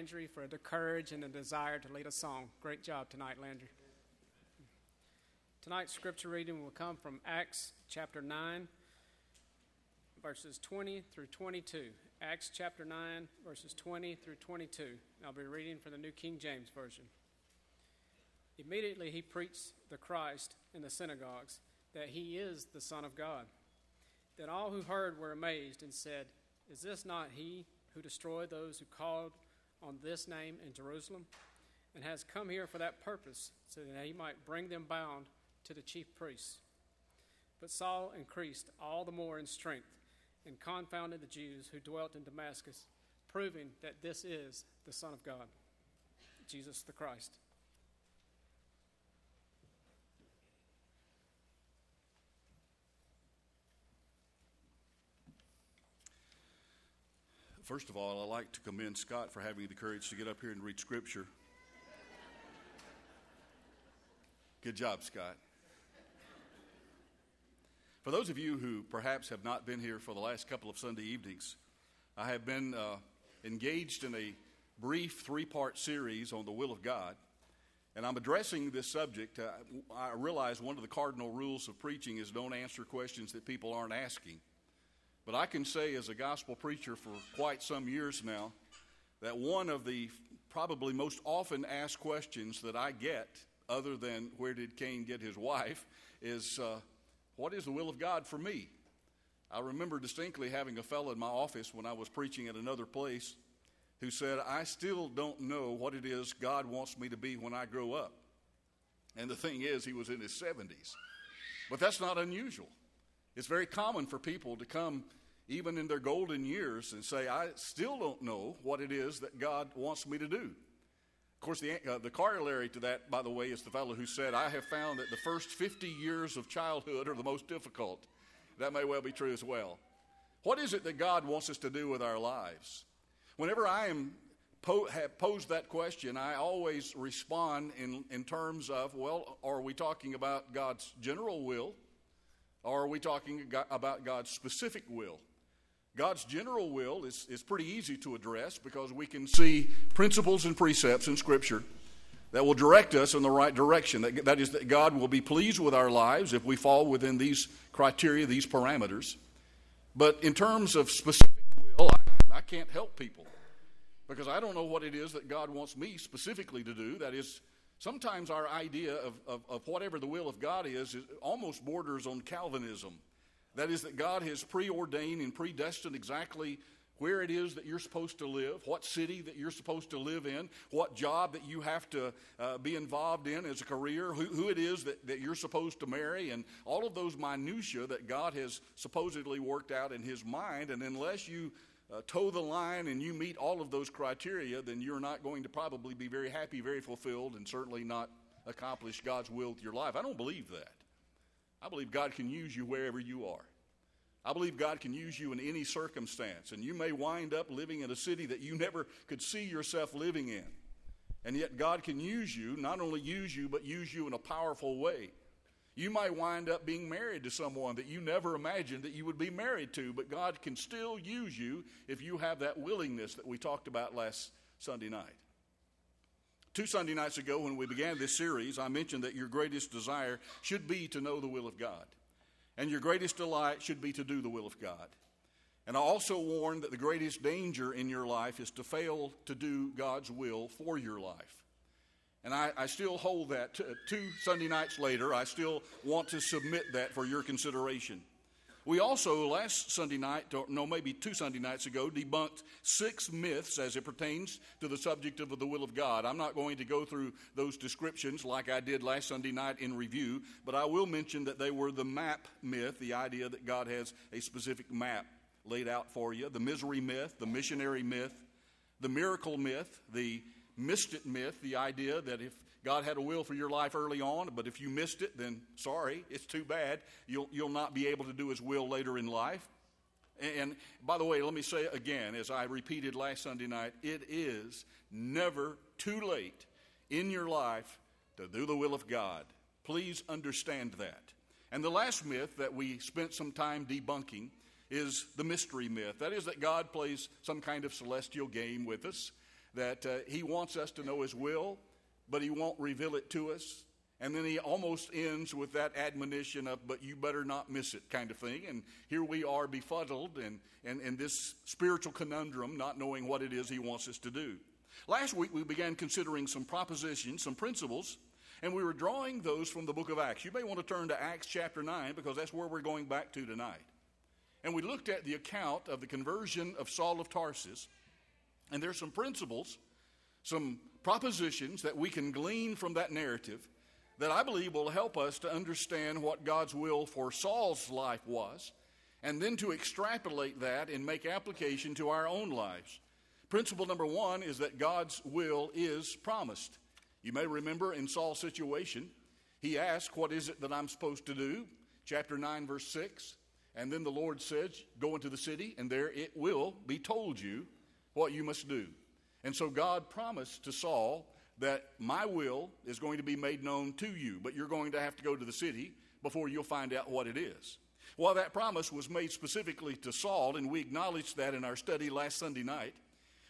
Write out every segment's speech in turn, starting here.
Landry for the courage and the desire to lead a song. Great job tonight, Landry. Tonight's scripture reading will come from Acts chapter 9, verses 20 through 22. Acts chapter 9, verses 20 through 22. I'll be reading from the New King James Version. Immediately he preached the Christ in the synagogues, that he is the Son of God. Then all who heard were amazed and said, Is this not he who destroyed those who called on this name in Jerusalem? And has come here for that purpose, so that he might bring them bound to the chief priests. But Saul increased all the more in strength and confounded the Jews who dwelt in Damascus, proving that this is the Son of God, Jesus the Christ. First of all, I'd like to commend Scott for having the courage to get up here and read Scripture. Good job, Scott. For those of you who perhaps have not been here for the last couple of Sunday evenings, I have been uh, engaged in a brief three part series on the will of God. And I'm addressing this subject. Uh, I realize one of the cardinal rules of preaching is don't answer questions that people aren't asking. But I can say, as a gospel preacher for quite some years now, that one of the probably most often asked questions that I get, other than where did Cain get his wife, is uh, what is the will of God for me? I remember distinctly having a fellow in my office when I was preaching at another place who said, I still don't know what it is God wants me to be when I grow up. And the thing is, he was in his 70s. But that's not unusual. It's very common for people to come, even in their golden years, and say, I still don't know what it is that God wants me to do. Of course, the, uh, the corollary to that, by the way, is the fellow who said, I have found that the first 50 years of childhood are the most difficult. That may well be true as well. What is it that God wants us to do with our lives? Whenever I am po- have posed that question, I always respond in, in terms of, well, are we talking about God's general will? Or are we talking about God's specific will? God's general will is, is pretty easy to address because we can see principles and precepts in Scripture that will direct us in the right direction. That, that is, that God will be pleased with our lives if we fall within these criteria, these parameters. But in terms of specific will, I, I can't help people because I don't know what it is that God wants me specifically to do. That is, sometimes our idea of, of, of whatever the will of God is, is almost borders on Calvinism. That is, that God has preordained and predestined exactly where it is that you're supposed to live, what city that you're supposed to live in, what job that you have to uh, be involved in as a career, who, who it is that, that you're supposed to marry, and all of those minutiae that God has supposedly worked out in His mind. And unless you uh, toe the line and you meet all of those criteria, then you're not going to probably be very happy, very fulfilled, and certainly not accomplish God's will with your life. I don't believe that. I believe God can use you wherever you are. I believe God can use you in any circumstance, and you may wind up living in a city that you never could see yourself living in. And yet, God can use you, not only use you, but use you in a powerful way. You might wind up being married to someone that you never imagined that you would be married to, but God can still use you if you have that willingness that we talked about last Sunday night. Two Sunday nights ago, when we began this series, I mentioned that your greatest desire should be to know the will of God, and your greatest delight should be to do the will of God. And I also warned that the greatest danger in your life is to fail to do God's will for your life. And I, I still hold that t- two Sunday nights later. I still want to submit that for your consideration. We also, last Sunday night, or no, maybe two Sunday nights ago, debunked six myths as it pertains to the subject of the will of God. I'm not going to go through those descriptions like I did last Sunday night in review, but I will mention that they were the map myth, the idea that God has a specific map laid out for you, the misery myth, the missionary myth, the miracle myth, the missed it myth, the idea that if God had a will for your life early on, but if you missed it, then sorry, it's too bad. You'll, you'll not be able to do His will later in life. And, and by the way, let me say again, as I repeated last Sunday night, it is never too late in your life to do the will of God. Please understand that. And the last myth that we spent some time debunking is the mystery myth. That is, that God plays some kind of celestial game with us that uh, He wants us to know His will, but He won't reveal it to us. And then he almost ends with that admonition of, but you better not miss it, kind of thing. And here we are befuddled and, and, and this spiritual conundrum, not knowing what it is he wants us to do. Last week we began considering some propositions, some principles, and we were drawing those from the book of Acts. You may want to turn to Acts chapter 9 because that's where we're going back to tonight. And we looked at the account of the conversion of Saul of Tarsus, and there's some principles, some propositions that we can glean from that narrative that I believe will help us to understand what God's will for Saul's life was, and then to extrapolate that and make application to our own lives. Principle number one is that God's will is promised. You may remember in Saul's situation, he asked, What is it that I'm supposed to do? Chapter 9, verse 6. And then the Lord says, Go into the city, and there it will be told you what you must do. And so God promised to Saul that my will is going to be made known to you, but you're going to have to go to the city before you'll find out what it is. Well, that promise was made specifically to Saul, and we acknowledged that in our study last Sunday night.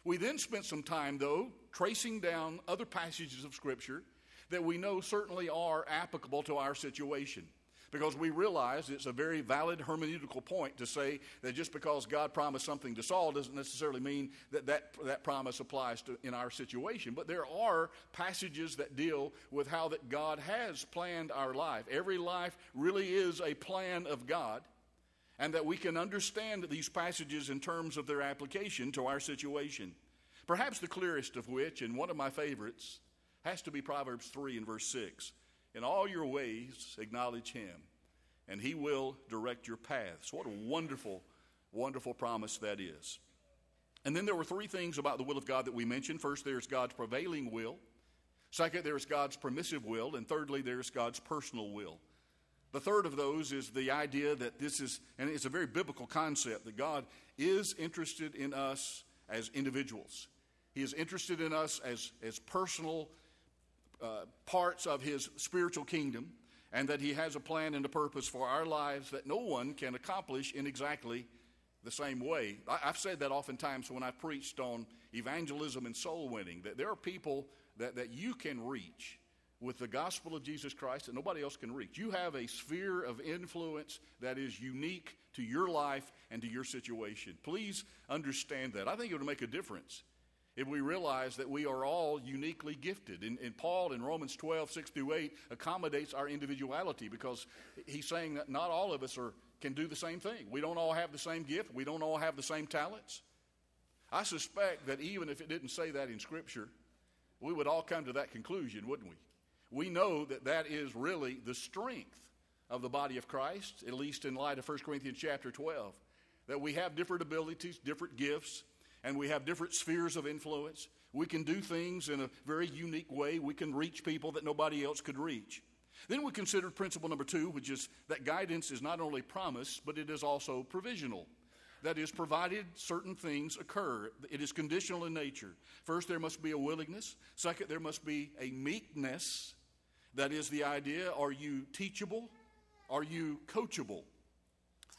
We then spent some time, though, tracing down other passages of Scripture that we know certainly are applicable to our situation because we realize it's a very valid hermeneutical point to say that just because God promised something to Saul doesn't necessarily mean that that, that promise applies to in our situation. But there are passages that deal with how that God has planned our life. Every life really is a plan of God. And that we can understand these passages in terms of their application to our situation. Perhaps the clearest of which, and one of my favorites, has to be Proverbs 3 and verse 6. In all your ways, acknowledge him, and he will direct your paths. What a wonderful, wonderful promise that is. And then there were three things about the will of God that we mentioned. First, there's God's prevailing will. Second, there's God's permissive will. And thirdly, there's God's personal will. The third of those is the idea that this is, and it's a very biblical concept, that God is interested in us as individuals. He is interested in us as, as personal uh, parts of his spiritual kingdom, and that he has a plan and a purpose for our lives that no one can accomplish in exactly the same way. I, have said that oftentimes when I've preached on evangelism and soul winning, that there are people that, that you can reach with the gospel of Jesus Christ that nobody else can reach. You have a sphere of influence that is unique to your life and to your situation. Please understand that. I think it would make a difference if we realize that we are all uniquely gifted. And, and, Paul in Romans 12, 6 through 8 accommodates our individuality because he's saying that not all of us are, can do the same thing. We don't all have the same gift, we don't all have the same talents. I suspect that even if it didn't say that in Scripture, we would all come to that conclusion, wouldn't we? We know that that is really the strength of the body of Christ, at least in light of 1 Corinthians chapter 12, that we have different abilities, different gifts, and we have different spheres of influence. We can do things in a very unique way. We can reach people that nobody else could reach. Then we considered principle number two, which is that guidance is not only promised, but it is also provisional. That is, provided certain things occur, it is conditional in nature. First, there must be a willingness. Second, there must be a meekness. That is the idea are you teachable? Are you coachable?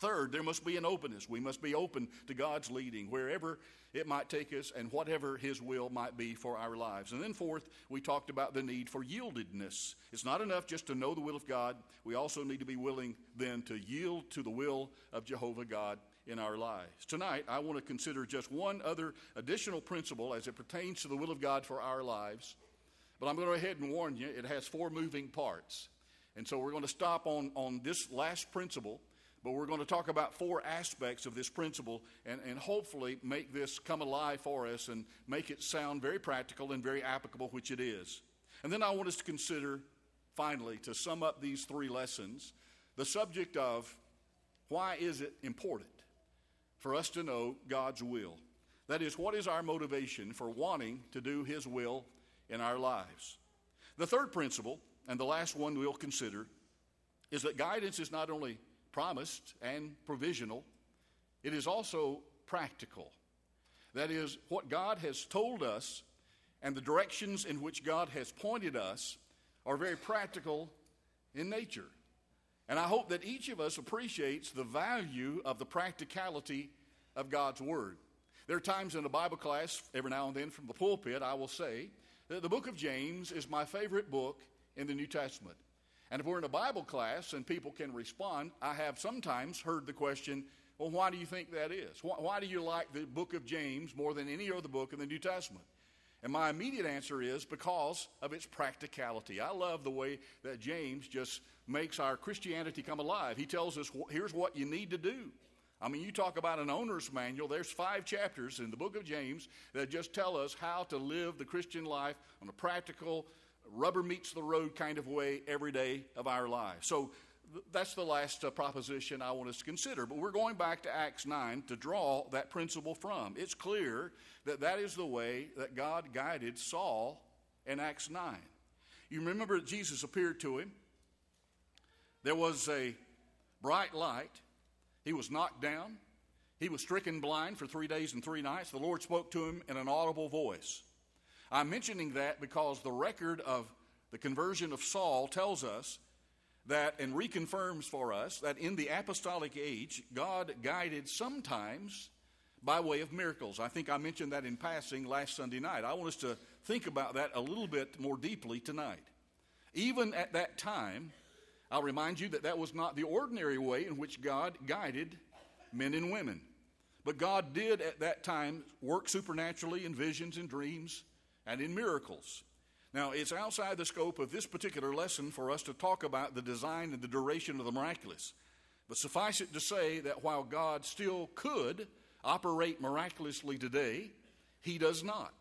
Third, there must be an openness. We must be open to God's leading wherever it might take us and whatever His will might be for our lives. And then, fourth, we talked about the need for yieldedness. It's not enough just to know the will of God, we also need to be willing then to yield to the will of Jehovah God in our lives. Tonight, I want to consider just one other additional principle as it pertains to the will of God for our lives. But I'm going to go ahead and warn you, it has four moving parts. And so we're going to stop on, on this last principle but we're going to talk about four aspects of this principle and, and hopefully make this come alive for us and make it sound very practical and very applicable, which it is. And then I want us to consider, finally, to sum up these three lessons, the subject of why is it important for us to know God's will? That is, what is our motivation for wanting to do His will in our lives? The third principle, and the last one we'll consider, is that guidance is not only promised and provisional, it is also practical. That is, what God has told us and the directions in which God has pointed us are very practical in nature. And I hope that each of us appreciates the value of the practicality of God's Word. There are times in a Bible class, every now and then from the pulpit, I will say that the book of James is my favorite book in the New Testament. And if we're in a Bible class and people can respond, I have sometimes heard the question, well, why do you think that is? Why, why, do you like the book of James more than any other book in the New Testament? And my immediate answer is because of its practicality. I love the way that James just makes our Christianity come alive. He tells us, here's what you need to do. I mean, you talk about an owner's manual, there's five chapters in the book of James that just tell us how to live the Christian life on a practical, rubber meets the road kind of way every day of our lives. So th- that's the last uh, proposition I want us to consider. But we're going back to Acts 9 to draw that principle from. It's clear that that is the way that God guided Saul in Acts 9. You remember Jesus appeared to him. There was a bright light he was knocked down. He was stricken blind for three days and three nights. The Lord spoke to him in an audible voice. I'm mentioning that because the record of the conversion of Saul tells us that and reconfirms for us that in the apostolic age, God guided sometimes by way of miracles. I think I mentioned that in passing last Sunday night. I want us to think about that a little bit more deeply tonight. Even at that time, I'll remind you that that was not the ordinary way in which God guided men and women. But God did at that time work supernaturally in visions and dreams and in miracles. Now, it's outside the scope of this particular lesson for us to talk about the design and the duration of the miraculous. But suffice it to say that while God still could operate miraculously today, He does not.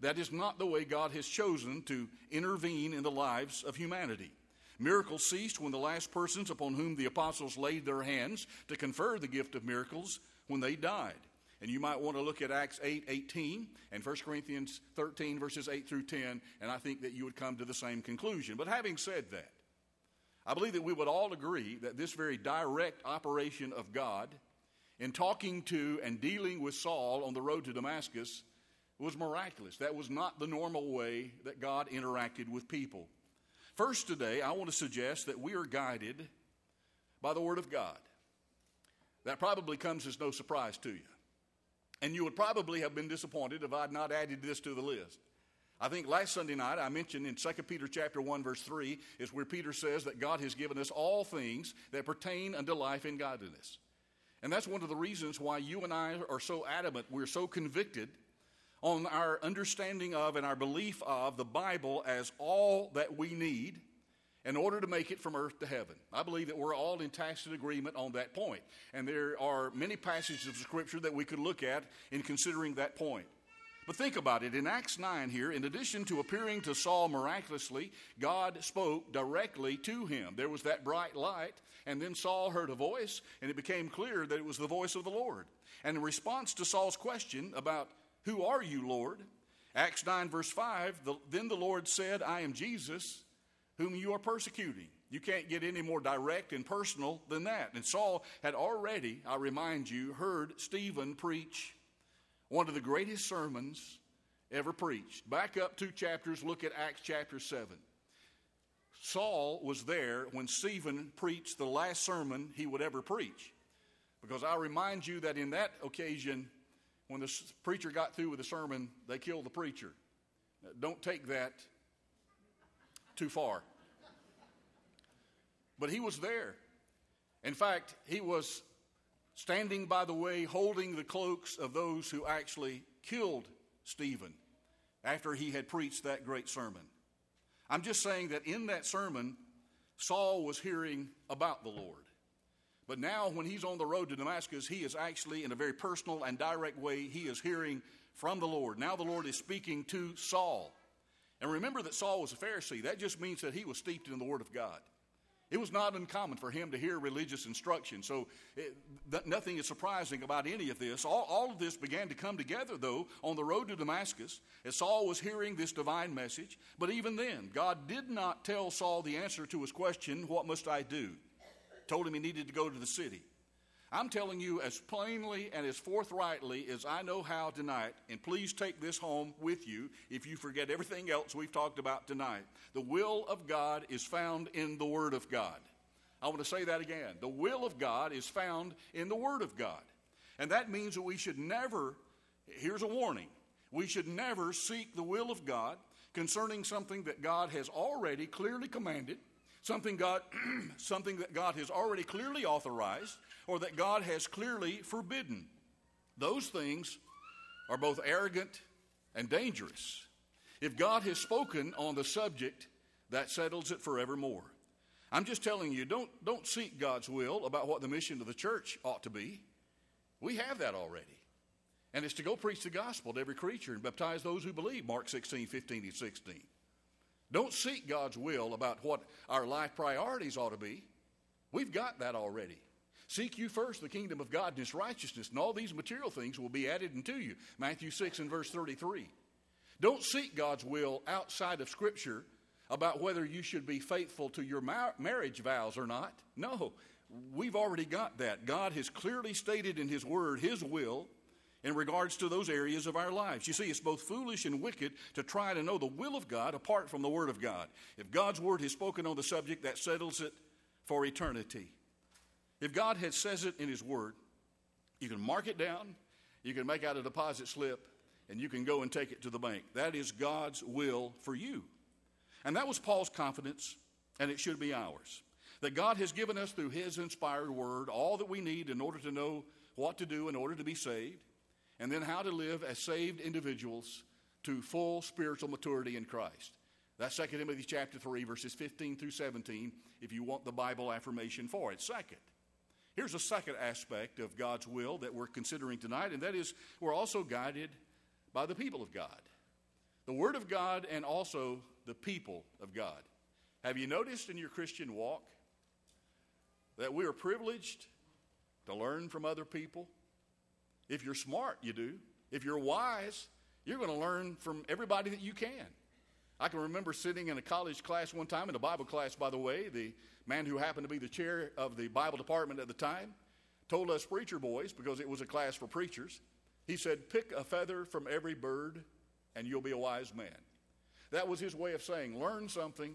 That is not the way God has chosen to intervene in the lives of humanity. Miracles ceased when the last persons upon whom the apostles laid their hands to confer the gift of miracles when they died. And you might want to look at Acts 8 18 and 1 Corinthians 13, verses 8 through 10, and I think that you would come to the same conclusion. But having said that, I believe that we would all agree that this very direct operation of God in talking to and dealing with Saul on the road to Damascus was miraculous. That was not the normal way that God interacted with people. First, today, I want to suggest that we are guided by the Word of God. That probably comes as no surprise to you. And you would probably have been disappointed if I'd not added this to the list. I think last Sunday night I mentioned in 2 Peter chapter 1 verse 3 is where Peter says that God has given us all things that pertain unto life and godliness. And that's one of the reasons why you and I are so adamant, we're so convicted on our understanding of and our belief of the Bible as all that we need in order to make it from earth to heaven. I believe that we're all in tacit agreement on that point. And there are many passages of Scripture that we could look at in considering that point. But think about it. In Acts 9 here, in addition to appearing to Saul miraculously, God spoke directly to him. There was that bright light, and then Saul heard a voice, and it became clear that it was the voice of the Lord. And in response to Saul's question about who are you, Lord? Acts 9, verse 5 the, Then the Lord said, I am Jesus, whom you are persecuting. You can't get any more direct and personal than that. And Saul had already, I remind you, heard Stephen preach one of the greatest sermons ever preached. Back up two chapters, look at Acts chapter 7. Saul was there when Stephen preached the last sermon he would ever preach. Because I remind you that in that occasion, when the preacher got through with the sermon, they killed the preacher. Don't take that too far. But he was there. In fact, he was standing by the way, holding the cloaks of those who actually killed Stephen after he had preached that great sermon. I'm just saying that in that sermon, Saul was hearing about the Lord. But now, when he's on the road to Damascus, he is actually, in a very personal and direct way, he is hearing from the Lord. Now, the Lord is speaking to Saul. And remember that Saul was a Pharisee. That just means that he was steeped in the Word of God. It was not uncommon for him to hear religious instruction. So it, th- nothing is surprising about any of this. All, all of this began to come together, though, on the road to Damascus as Saul was hearing this divine message. But even then, God did not tell Saul the answer to his question, What must I do? told him he needed to go to the city. I'm telling you as plainly and as forthrightly as I know how tonight, and please take this home with you if you forget everything else we've talked about tonight. The will of God is found in the Word of God. I want to say that again. The will of God is found in the Word of God. And that means that we should never here's a warning. We should never seek the will of God concerning something that God has already clearly commanded, something God something that God has already clearly authorized, or that God has clearly forbidden. Those things are both arrogant and dangerous. If God has spoken on the subject, that settles it forevermore. I'm just telling you, don't, don't seek God's will about what the mission of the church ought to be. We have that already. And it's to go preach the gospel to every creature and baptize those who believe, Mark 16, 15, and 16. Don't seek God's will about what our life priorities ought to be. We've got that already. Seek you first the kingdom of God and his righteousness, and all these material things will be added unto you. Matthew 6 and verse 33. Don't seek God's will outside of Scripture about whether you should be faithful to your mar- marriage vows or not. No, we've already got that. God has clearly stated in His Word His will in regards to those areas of our lives. You see, it's both foolish and wicked to try to know the will of God apart from the Word of God. If God's Word has spoken on the subject, that settles it for eternity. If God has says it in His Word, you can mark it down, you can make out a deposit slip, and you can go and take it to the bank. That is God's will for you. And that was Paul's confidence, and it should be ours. That God has given us through His inspired word all that we need in order to know what to do in order to be saved, and then how to live as saved individuals to full spiritual maturity in Christ. That's 2 Timothy chapter 3, verses 15 through 17, if you want the Bible affirmation for it. Second, here's a second aspect of God's will that we're considering tonight, and that is we're also guided by the people of God. The Word of God and also the people of God. Have you noticed in your Christian walk that we are privileged to learn from other people? If you're smart, you do. If you're wise, you're going to learn from everybody that you can. I can remember sitting in a college class one time, in a Bible class, by the way. The man who happened to be the chair of the Bible department at the time told us preacher boys, because it was a class for preachers, he said, Pick a feather from every bird, and you'll be a wise man. That was his way of saying, Learn something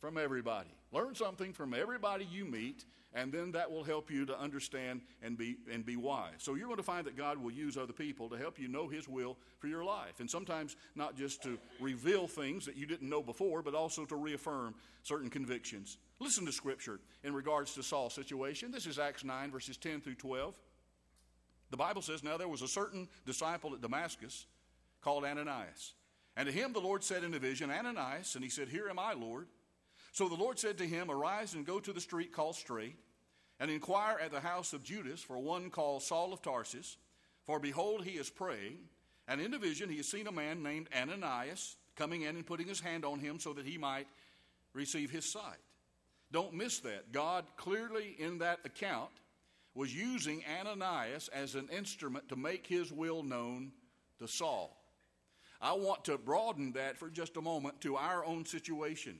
from everybody. Learn something from everybody you meet, and then that will help you to understand and be, and be wise. So you're going to find that God will use other people to help you know His will for your life. And sometimes not just to reveal things that you didn't know before, but also to reaffirm certain convictions. Listen to Scripture in regards to Saul's situation. This is Acts 9, verses 10 through 12. The Bible says, Now there was a certain disciple at Damascus called Ananias. And to him the Lord said in a vision, Ananias, and he said, Here am I, Lord. So the Lord said to him, Arise and go to the street called Straight, and inquire at the house of Judas for one called Saul of Tarsus. For behold, he is praying. And in a vision he has seen a man named Ananias coming in and putting his hand on him so that he might receive his sight. Don't miss that. God clearly in that account was using Ananias as an instrument to make his will known to Saul. I want to broaden that for just a moment to our own situation.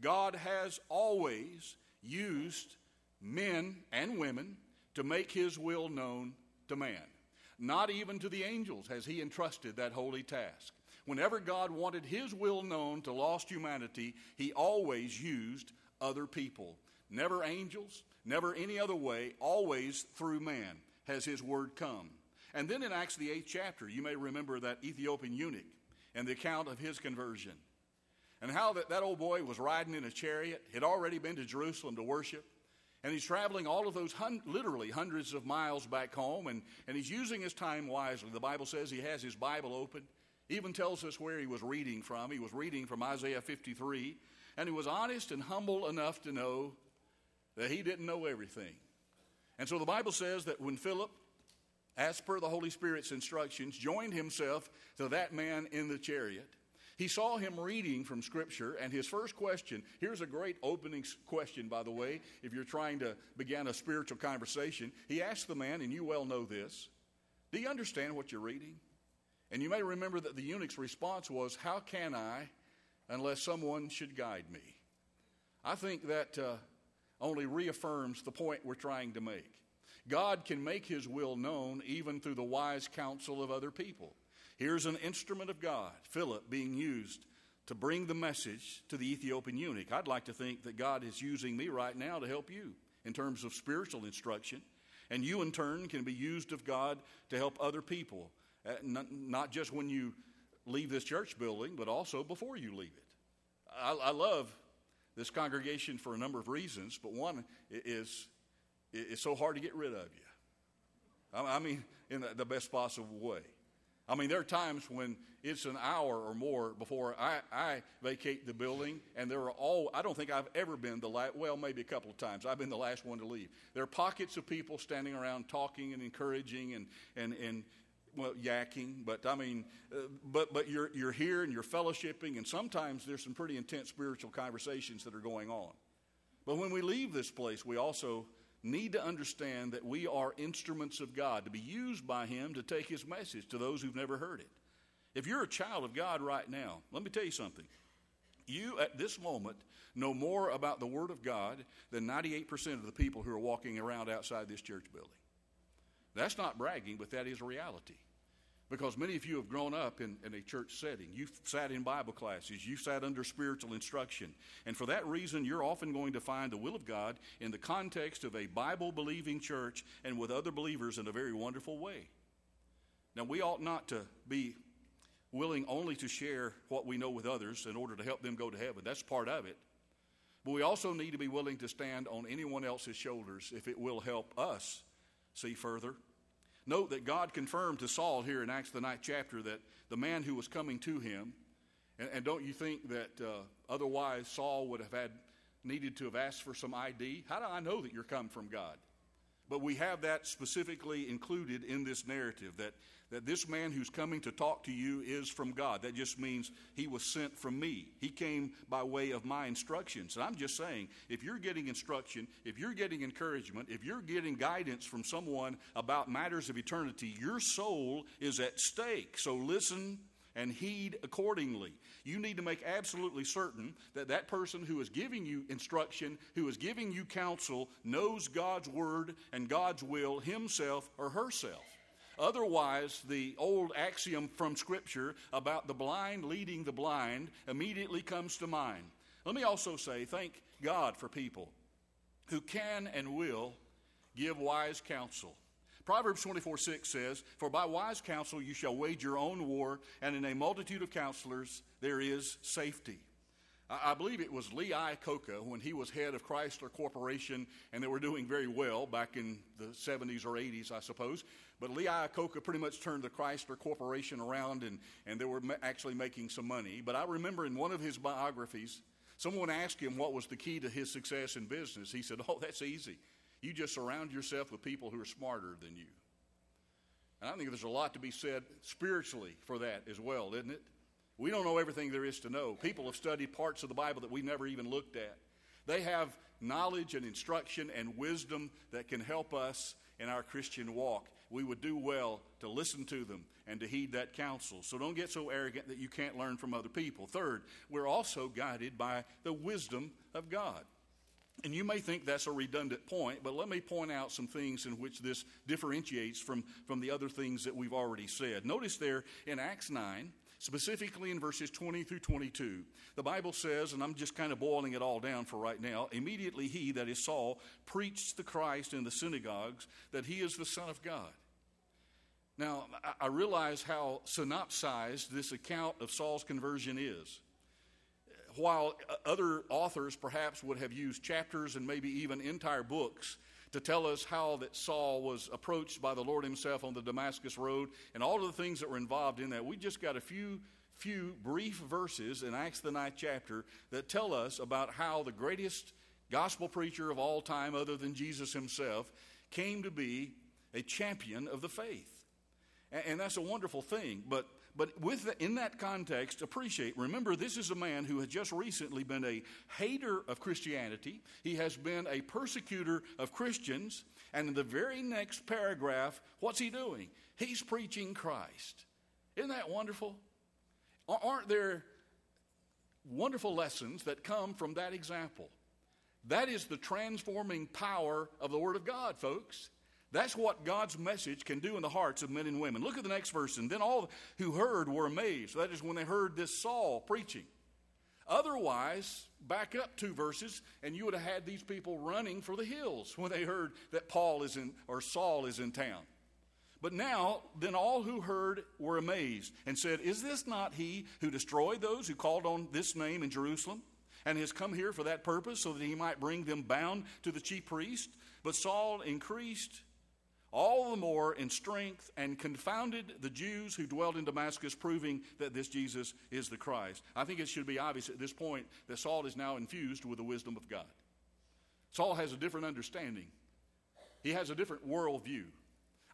God has always used men and women to make his will known to man. Not even to the angels has he entrusted that holy task. Whenever God wanted his will known to lost humanity, he always used other people. Never angels, Never any other way, always through man has his word come. And then in Acts, the eighth chapter, you may remember that Ethiopian eunuch and the account of his conversion. And how that, that old boy was riding in a chariot, had already been to Jerusalem to worship, and he's traveling all of those hun- literally hundreds of miles back home, and, and he's using his time wisely. The Bible says he has his Bible open, even tells us where he was reading from. He was reading from Isaiah 53, and he was honest and humble enough to know that he didn't know everything. And so the Bible says that when Philip, as per the Holy Spirit's instructions, joined himself to that man in the chariot, he saw him reading from Scripture, and his first question here's a great opening question, by the way, if you're trying to begin a spiritual conversation. He asked the man, and you well know this Do you understand what you're reading? And you may remember that the eunuch's response was, How can I unless someone should guide me? I think that uh, only reaffirms the point we're trying to make. God can make his will known even through the wise counsel of other people. Here's an instrument of God, Philip, being used to bring the message to the Ethiopian eunuch. I'd like to think that God is using me right now to help you in terms of spiritual instruction. And you, in turn, can be used of God to help other people uh, not, just when you leave this church building, but also before you leave it. I, I love this congregation for a number of reasons, but one is it's so hard to get rid of you. I mean, in the best possible way. I mean, there are times when it's an hour or more before I, I vacate the building, and there are all, I don't think I've ever been the last, well, maybe a couple of times. I've been the last one to leave. There are pockets of people standing around talking and encouraging and, and, and well, yakking, but I mean, uh, but, but you're, you're here and you're fellowshipping, and sometimes there's some pretty intense spiritual conversations that are going on. But when we leave this place, we also need to understand that we are instruments of God to be used by Him to take His message to those who've never heard it. If you're a child of God right now, let me tell you something. You, at this moment, know more about the Word of God than 98% of the people who are walking around outside this church building. That's not bragging, but that is reality. Because many of you have grown up in, in, a church setting. You've sat in Bible classes. You've sat under spiritual instruction. And for that reason, you're often going to find the will of God in the context of a Bible believing church and with other believers in a very wonderful way. Now, we ought not to be willing only to share what we know with others in order to help them go to heaven. That's part of it. But we also need to be willing to stand on anyone else's shoulders if it will help us see further Note that God confirmed to Saul here in Acts the ninth chapter that the man who was coming to him, and, and don't you think that uh, otherwise Saul would have had needed to have asked for some ID? How do I know that you're come from God? But we have that specifically included in this narrative that, that this man who's coming to talk to you is from God. That just means he was sent from me. He came by way of my instructions. And I'm just saying, if you're getting instruction, if you're getting encouragement, if you're getting guidance from someone about matters of eternity, your soul is at stake. So listen and heed accordingly. You need to make absolutely certain that that person who is giving you instruction, who is giving you counsel, knows God's word and God's will himself or herself. Otherwise, the old axiom from Scripture about the blind leading the blind immediately comes to mind. Let me also say, thank God for people who can and will give wise counsel. Proverbs 24 6 says, For by wise counsel you shall wage your own war, and in a multitude of counselors there is safety. I believe it was Lee Iacocca when he was head of Chrysler Corporation, and they were doing very well back in the 70s or 80s, I suppose. But Lee Iacocca pretty much turned the Chrysler Corporation around, and, and they were actually making some money. But I remember in one of his biographies, someone asked him what was the key to his success in business. He said, Oh, that's easy. You just surround yourself with people who are smarter than you. And I think there's a lot to be said spiritually for that as well, isn't it? We don't know everything there is to know. People have studied parts of the Bible that we've never even looked at. They have knowledge and instruction and wisdom that can help us in our Christian walk. We would do well to listen to them and to heed that counsel. So don't get so arrogant that you can't learn from other people. Third, we're also guided by the wisdom of God. And you may think that's a redundant point, but let me point out some things in which this differentiates from, from the other things that we've already said. Notice there in Acts 9, specifically in verses 20 through 22, the Bible says, and I'm just kind of boiling it all down for right now immediately he, that is Saul, preached the Christ in the synagogues that he is the Son of God. Now, I realize how synopsized this account of Saul's conversion is while uh, other authors perhaps would have used chapters and maybe even entire books to tell us how that Saul was approached by the Lord himself on the Damascus road and all of the things that were involved in that. We just got a few few brief verses in Acts the ninth chapter that tell us about how the greatest gospel preacher of all time other than Jesus himself came to be a champion of the faith. And, and that's a wonderful thing, but but with the, in that context, appreciate, remember, this is a man who has just recently been a hater of Christianity. He has been a persecutor of Christians. And in the very next paragraph, what's he doing? He's preaching Christ. Isn't that wonderful? Aren't there wonderful lessons that come from that example? That is the transforming power of the Word of God, folks. That's what God's message can do in the hearts of men and women. Look at the next verse. And then all who heard were amazed. That is when they heard this Saul preaching. Otherwise, back up two verses, and you would have had these people running for the hills when they heard that Paul is in, or Saul is in town. But now, then all who heard were amazed and said, Is this not he who destroyed those who called on this name in Jerusalem? And has come here for that purpose, so that he might bring them bound to the chief priest? But Saul increased all the more in strength and confounded the Jews who dwelt in Damascus, proving that this Jesus is the Christ. I think it should be obvious at this point that Saul is now infused with the wisdom of God. Saul has a different understanding, he has a different worldview.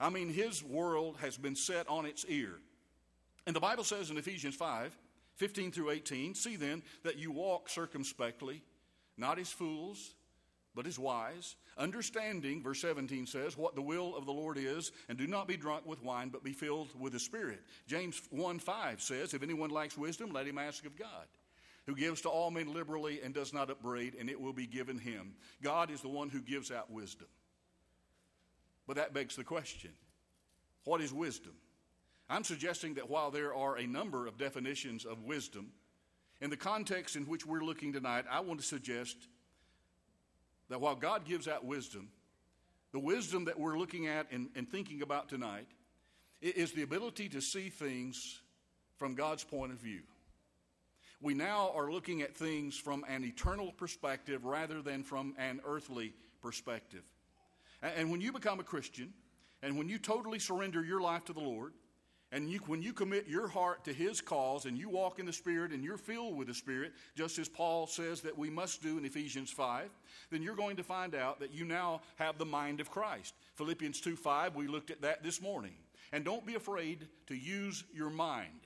I mean, his world has been set on its ear. And the Bible says in Ephesians 5 15 through 18, see then that you walk circumspectly, not as fools, but is wise, understanding, verse 17 says, what the will of the Lord is, and do not be drunk with wine, but be filled with the Spirit. James 1 5 says, If anyone lacks wisdom, let him ask of God, who gives to all men liberally and does not upbraid, and it will be given him. God is the one who gives out wisdom. But that begs the question what is wisdom? I'm suggesting that while there are a number of definitions of wisdom, in the context in which we're looking tonight, I want to suggest that while God gives out wisdom, the wisdom that we're looking at and, and thinking about tonight is the ability to see things from God's point of view. We now are looking at things from an eternal perspective rather than from an earthly perspective. And when you become a Christian, and when you totally surrender your life to the Lord, and you, when you commit your heart to His cause and you walk in the Spirit and you're filled with the Spirit, just as Paul says that we must do in Ephesians 5, then you're going to find out that you now have the mind of Christ. Philippians 2 5, we looked at that this morning. And don't be afraid to use your mind.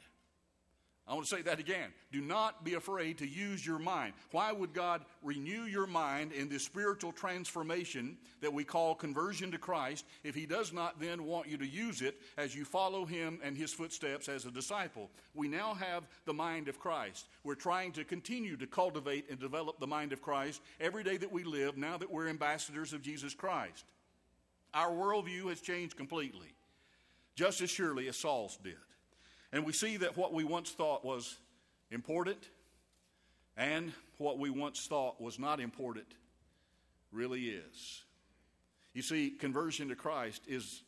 I want to say that again. Do not be afraid to use your mind. Why would God renew your mind in this spiritual transformation that we call conversion to Christ if He does not then want you to use it as you follow Him and His footsteps as a disciple? We now have the mind of Christ. We're trying to continue to cultivate and develop the mind of Christ every day that we live now that we're ambassadors of Jesus Christ. Our worldview has changed completely, just as surely as Saul's did. And we see that what we once thought was important and what we once thought was not important really is. You see, conversion to Christ is,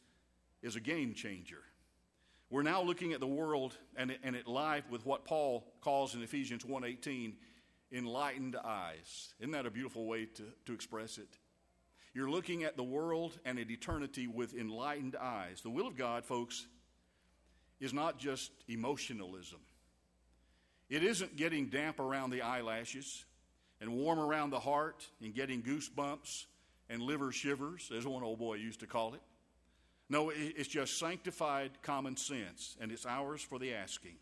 is a game changer. We're now looking at the world and, and at life with what Paul calls in Ephesians 1.18 enlightened eyes. Isn't that a beautiful way to, to express it? You're looking at the world and at eternity with enlightened eyes. The will of God, folks, is not just emotionalism. It isn't getting damp around the eyelashes and warm around the heart and getting goosebumps and liver shivers, as one old boy used to call it. No, it's just sanctified common sense, and it's ours for the asking.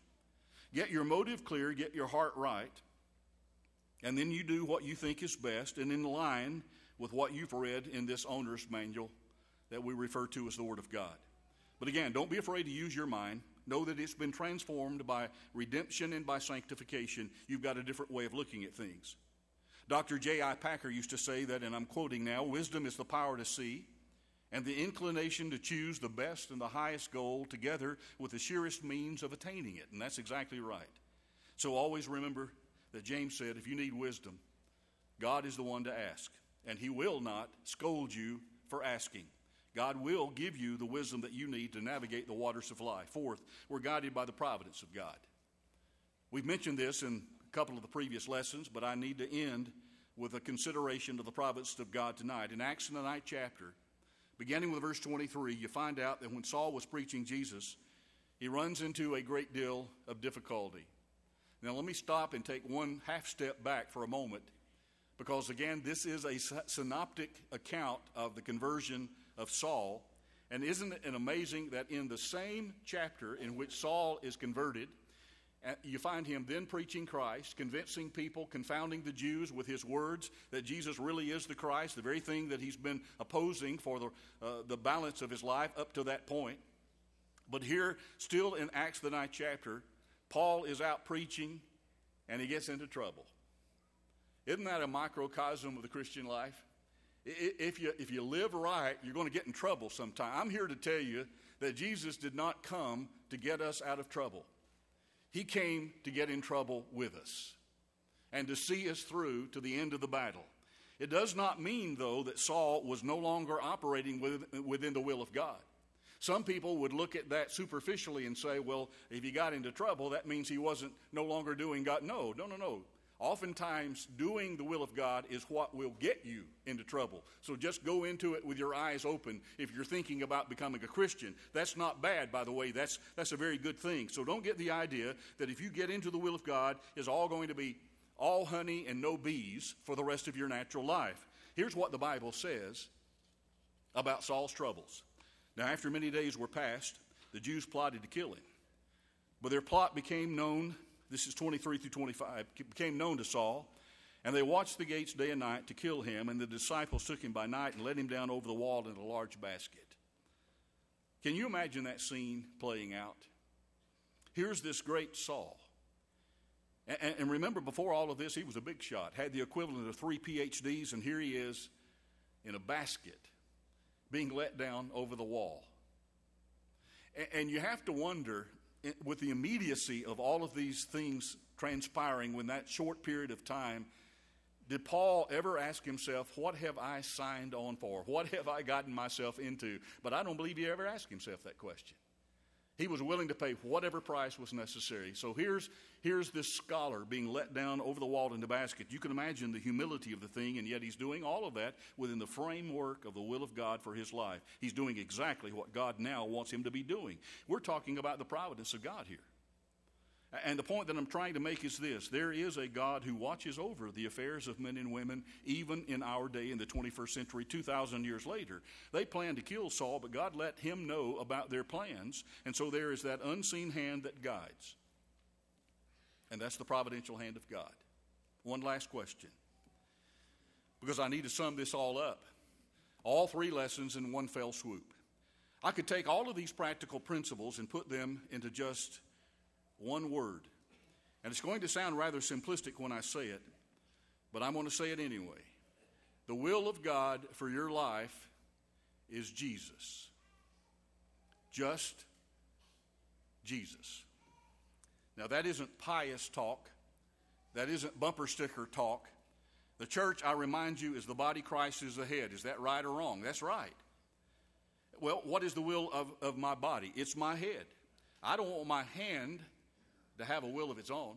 Get your motive clear, get your heart right, and then you do what you think is best and in line with what you've read in this owner's manual that we refer to as the Word of God. But again, don't be afraid to use your mind. Know that it's been transformed by redemption and by sanctification. You've got a different way of looking at things. Dr. J.I. Packer used to say that, and I'm quoting now wisdom is the power to see and the inclination to choose the best and the highest goal together with the surest means of attaining it. And that's exactly right. So always remember that James said if you need wisdom, God is the one to ask, and He will not scold you for asking. God will give you the wisdom that you need to navigate the waters of life. Fourth, we're guided by the providence of God. We've mentioned this in a couple of the previous lessons, but I need to end with a consideration of the providence of God tonight. In Acts in the ninth chapter, beginning with verse 23, you find out that when Saul was preaching Jesus, he runs into a great deal of difficulty. Now, let me stop and take one half step back for a moment, because again, this is a synoptic account of the conversion of Saul. And isn't it amazing that in the same chapter in which Saul is converted, uh, you find him then preaching Christ, convincing people, confounding the Jews with his words that Jesus really is the Christ, the very thing that he's been opposing for the, uh, the balance of his life up to that point. But here, still in Acts, the ninth chapter, Paul is out preaching and he gets into trouble. Isn't that a microcosm of the Christian life? If you, if you live right, you're going to get in trouble sometime. I'm here to tell you that Jesus did not come to get us out of trouble. He came to get in trouble with us and to see us through to the end of the battle. It does not mean, though, that Saul was no longer operating within the will of God. Some people would look at that superficially and say, well, if he got into trouble, that means he wasn't no longer doing God. No, no, no, no. Oftentimes, doing the will of God is what will get you into trouble. So just go into it with your eyes open if you're thinking about becoming a Christian. That's not bad, by the way. That's, that's a very good thing. So don't get the idea that if you get into the will of God, is all going to be all honey and no bees for the rest of your natural life. Here's what the Bible says about Saul's troubles. Now, after many days were passed, the Jews plotted to kill him. But their plot became known, this is 23 through 25, became known to Saul, and they watched the gates day and night to kill him, and the disciples took him by night and let him down over the wall in a large basket. Can you imagine that scene playing out? Here's this great Saul. And, and remember, before all of this, he was a big shot, had the equivalent of three PhDs, and here he is in a basket being let down over the wall. And you have to wonder, with the immediacy of all of these things transpiring when that short period of time, did Paul ever ask himself, What have I signed on for? What have I gotten myself into? But I don't believe he ever asked himself that question. He was willing to pay whatever price was necessary. So here's, here's this scholar being let down over the wall in the basket. You can imagine the humility of the thing, and yet he's doing all of that within the framework of the will of God for his life. He's doing exactly what God now wants him to be doing. We're talking about the providence of God here. And the point that I'm trying to make is this there is a God who watches over the affairs of men and women, even in our day, in the 21st century, 2,000 years later. They planned to kill Saul, but God let him know about their plans. And so there is that unseen hand that guides. And that's the providential hand of God. One last question, because I need to sum this all up. All three lessons in one fell swoop. I could take all of these practical principles and put them into just one word. And it's going to sound rather simplistic when I say it, but I'm going to say it anyway. The will of God for your life is Jesus. Just Jesus. Now, that isn't pious talk, that isn't bumper sticker talk. The church, I remind you, is the body, Christ is the head. Is that right or wrong? That's right. Well, what is the will of, of my body? It's my head. I don't want my hand to have a will of its own.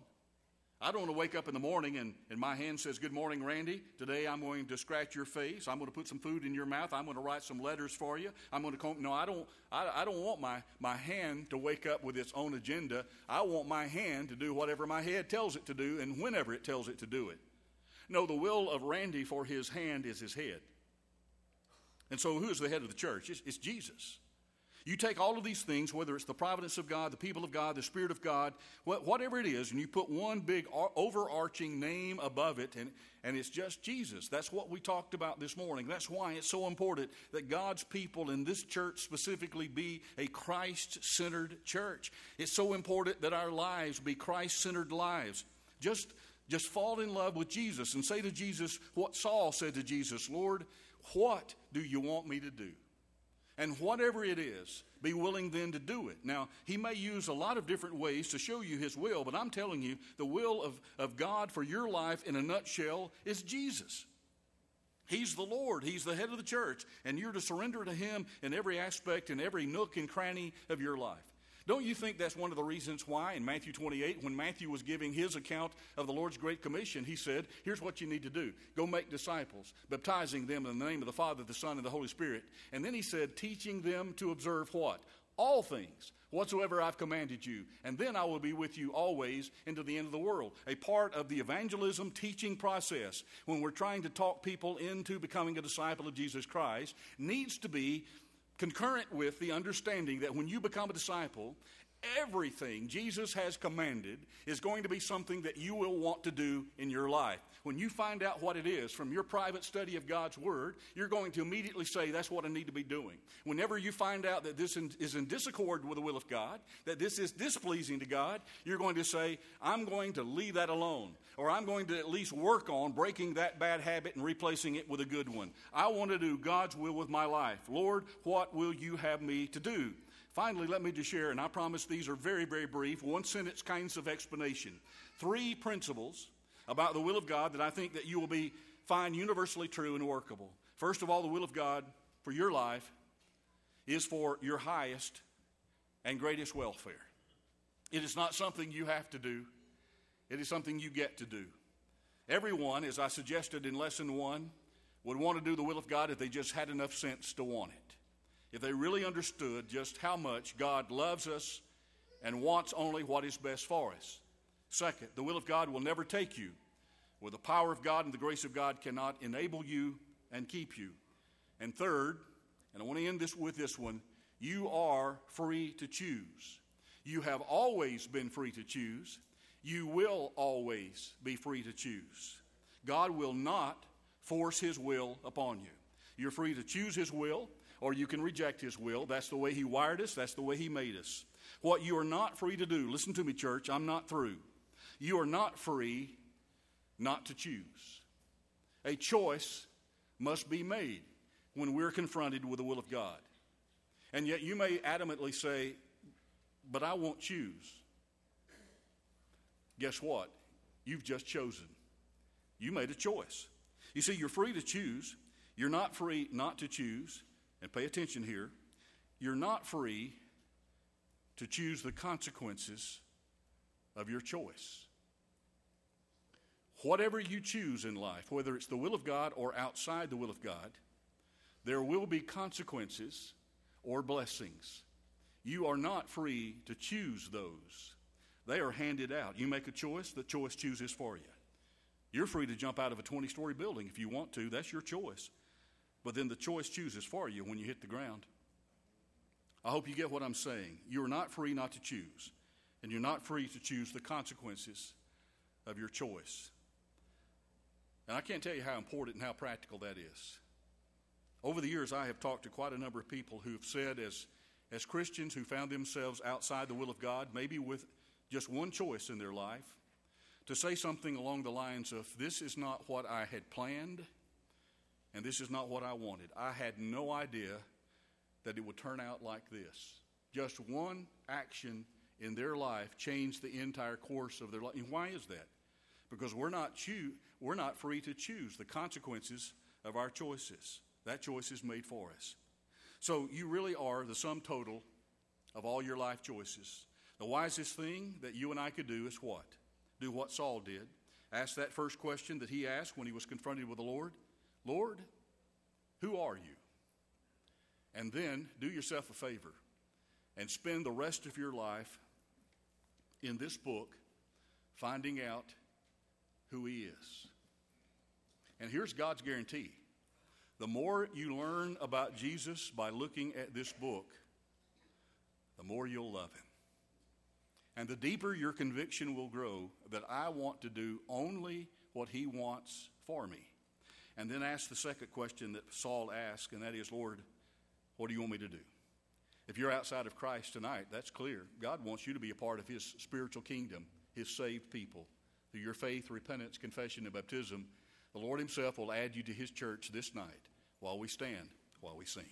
I don't want to wake up in the morning and, and my hand says, Good morning, Randy. Today I'm going to scratch your face. I'm going to put some food in your mouth. I'm going to write some letters for you. I'm going to come. No, I don't, I, I don't want my, my hand to wake up with its own agenda. I want my hand to do whatever my head tells it to do and whenever it tells it to do it. No, the will of Randy for his hand is his head. And so who is the head of the church? It's, it's Jesus. You take all of these things, whether it's the providence of God, the people of God, the Spirit of God, whatever it is, and you put one big overarching name above it, and, and it's just Jesus. That's what we talked about this morning. That's why it's so important that God's people in this church specifically be a Christ centered church. It's so important that our lives be Christ centered lives. Just, just fall in love with Jesus and say to Jesus what Saul said to Jesus Lord, what do you want me to do? And whatever it is, be willing then to do it. Now, he may use a lot of different ways to show you his will, but I'm telling you, the will of, of God for your life in a nutshell is Jesus. He's the Lord. He's the head of the church. And you're to surrender to Him in every aspect, in every nook and cranny of your life. Don't you think that's one of the reasons why in Matthew 28, when Matthew was giving his account of the Lord's Great Commission, he said, Here's what you need to do go make disciples, baptizing them in the name of the Father, the Son, and the Holy Spirit. And then he said, Teaching them to observe what? All things whatsoever I've commanded you, and then I will be with you always into the end of the world. A part of the evangelism teaching process when we're trying to talk people into becoming a disciple of Jesus Christ needs to be concurrent with the understanding that when you become a disciple, everything Jesus has commanded is going to be something that you will want to do in your life. When you find out what it is from your private study of God's Word, you're going to immediately say, That's what I need to be doing. Whenever you find out that this is in disaccord with the will of God, that this is displeasing to God, you're going to say, I'm going to leave that alone. Or I'm going to at least work on breaking that bad habit and replacing it with a good one. I want to do God's will with my life. Lord, what will you have me to do? Finally, let me just share, and I promise these are very, very brief, one sentence kinds of explanation. Three principles about the will of God that I think that you will be find universally true and workable. First of all, the will of God for your life is for your highest and greatest welfare. It is not something you have to do, it is something you get to do. Everyone, as I suggested in lesson one, would want to do the will of God if they just had enough sense to want it. If they really understood just how much God loves us and wants only what is best for us. Second, the will of God will never take you where the power of God and the grace of God cannot enable you and keep you. And third, and I want to end this with this one you are free to choose. You have always been free to choose. You will always be free to choose. God will not force His will upon you. You're free to choose His will, or you can reject His will. That's the way He wired us, that's the way He made us. What you are not free to do, listen to me, church, I'm not through. You are not free not to choose. A choice must be made when we're confronted with the will of God. And yet you may adamantly say, But I won't choose. Guess what? You've just chosen. You made a choice. You see, you're free to choose. You're not free not to choose. And pay attention here. You're not free to choose the consequences of your choice. Whatever you choose in life, whether it's the will of God or outside the will of God, there will be consequences or blessings. You are not free to choose those. They are handed out. You make a choice, the choice chooses for you. You're free to jump out of a 20 story building if you want to, that's your choice. But then the choice chooses for you when you hit the ground. I hope you get what I'm saying. You are not free not to choose, and you're not free to choose the consequences of your choice. And I can't tell you how important and how practical that is. Over the years, I have talked to quite a number of people who have said, as, as Christians who found themselves outside the will of God, maybe with just one choice in their life, to say something along the lines of, This is not what I had planned, and this is not what I wanted. I had no idea that it would turn out like this. Just one action in their life changed the entire course of their life. And why is that? Because we're not, choo- we're not free to choose the consequences of our choices. That choice is made for us. So you really are the sum total of all your life choices. The wisest thing that you and I could do is what? Do what Saul did. Ask that first question that he asked when he was confronted with the Lord Lord, who are you? And then do yourself a favor and spend the rest of your life in this book finding out who He is. And here's God's guarantee the more you learn about Jesus by looking at this book, the more you'll love Him. And the deeper your conviction will grow that I want to do only what He wants for me. And then ask the second question that Saul asked, and that is, Lord, what do you want me to do? If you're outside of Christ tonight, that's clear. God wants you to be a part of His spiritual kingdom, His saved people. Through your faith, repentance, confession, and baptism, the Lord Himself will add you to His church this night while we stand, while we sing.